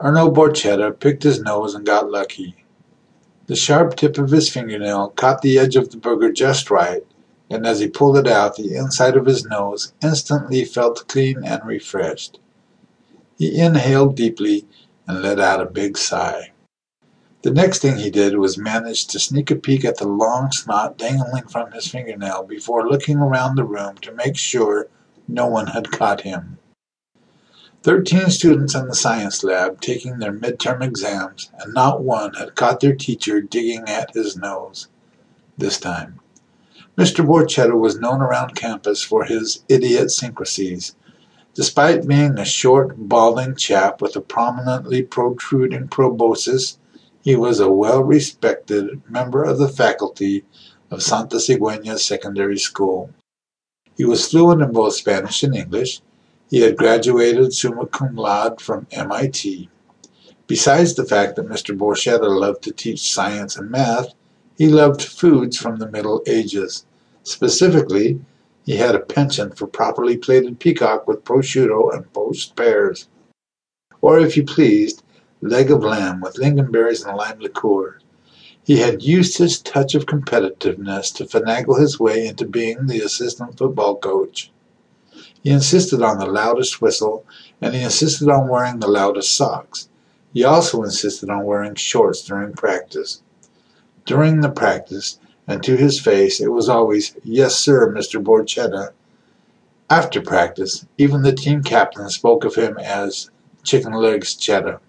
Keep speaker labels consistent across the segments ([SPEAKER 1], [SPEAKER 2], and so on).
[SPEAKER 1] Erno Borchetta picked his nose and got lucky. The sharp tip of his fingernail caught the edge of the booger just right, and as he pulled it out, the inside of his nose instantly felt clean and refreshed. He inhaled deeply and let out a big sigh. The next thing he did was manage to sneak a peek at the long snot dangling from his fingernail before looking around the room to make sure no one had caught him. Thirteen students in the science lab taking their midterm exams, and not one had caught their teacher digging at his nose. This time. Mr. Borchetta was known around campus for his idiosyncrasies. Despite being a short, balding chap with a prominently protruding proboscis, he was a well-respected member of the faculty of Santa Cigüeña Secondary School. He was fluent in both Spanish and English, he had graduated summa cum laude from MIT. Besides the fact that Mr. Borchetta loved to teach science and math, he loved foods from the Middle Ages. Specifically, he had a penchant for properly plated peacock with prosciutto and poached pears. Or, if you pleased, leg of lamb with lingonberries and lime liqueur. He had used his touch of competitiveness to finagle his way into being the assistant football coach. He insisted on the loudest whistle, and he insisted on wearing the loudest socks. He also insisted on wearing shorts during practice. During the practice, and to his face, it was always, Yes, sir, Mr. Borchetta. After practice, even the team captain spoke of him as Chicken Legs Cheddar.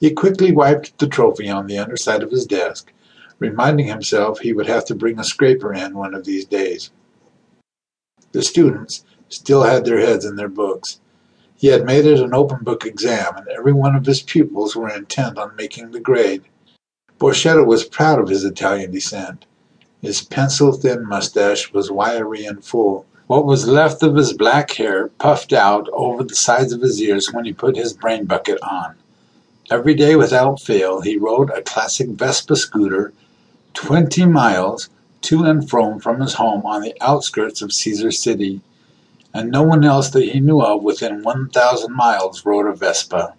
[SPEAKER 1] He quickly wiped the trophy on the underside of his desk, reminding himself he would have to bring a scraper in one of these days. The students, still had their heads in their books. He had made it an open book exam, and every one of his pupils were intent on making the grade. Borchetta was proud of his Italian descent. His pencil-thin mustache was wiry and full. What was left of his black hair puffed out over the sides of his ears when he put his brain bucket on. Every day without fail he rode a classic Vespa scooter twenty miles to and from from his home on the outskirts of Caesar City and no one else that he knew of within one thousand miles rode a Vespa.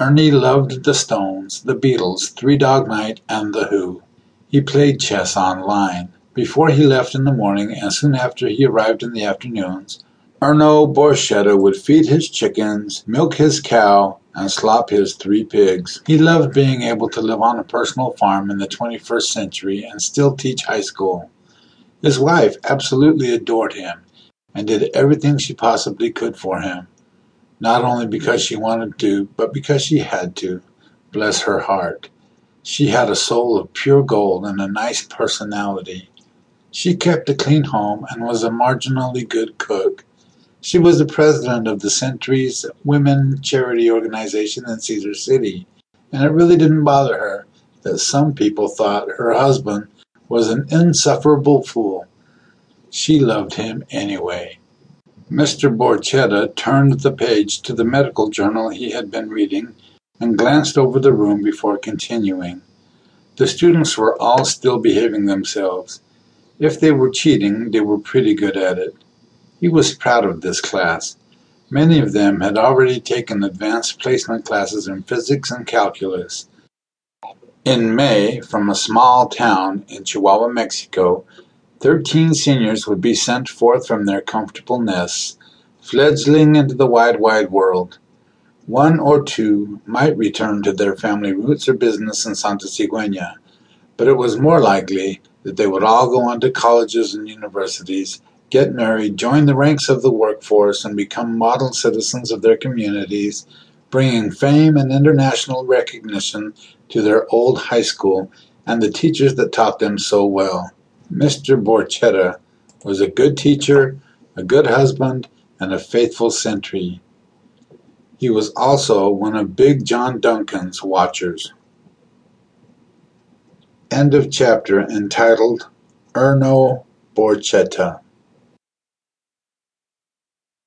[SPEAKER 1] Ernie loved the Stones, the Beatles, Three Dog Night, and The Who. He played chess online. Before he left in the morning and soon after he arrived in the afternoons, Erno Borchetta would feed his chickens, milk his cow, and slop his three pigs. He loved being able to live on a personal farm in the 21st century and still teach high school. His wife absolutely adored him and did everything she possibly could for him, not only because she wanted to, but because she had to. Bless her heart. She had a soul of pure gold and a nice personality. She kept a clean home and was a marginally good cook. She was the president of the Sentries Women Charity Organization in Caesar City, and it really didn't bother her that some people thought her husband was an insufferable fool. She loved him anyway. Mr. Borchetta turned the page to the medical journal he had been reading and glanced over the room before continuing. The students were all still behaving themselves. If they were cheating, they were pretty good at it. He was proud of this class. Many of them had already taken advanced placement classes in physics and calculus. In May, from a small town in Chihuahua, Mexico, Thirteen seniors would be sent forth from their comfortable nests, fledgling into the wide, wide world. One or two might return to their family roots or business in Santa Cigüeña, but it was more likely that they would all go on to colleges and universities, get married, join the ranks of the workforce, and become model citizens of their communities, bringing fame and international recognition to their old high school and the teachers that taught them so well. Mr. Borchetta was a good teacher, a good husband, and a faithful sentry. He was also one of Big John Duncan's watchers. End of chapter entitled Erno Borchetta.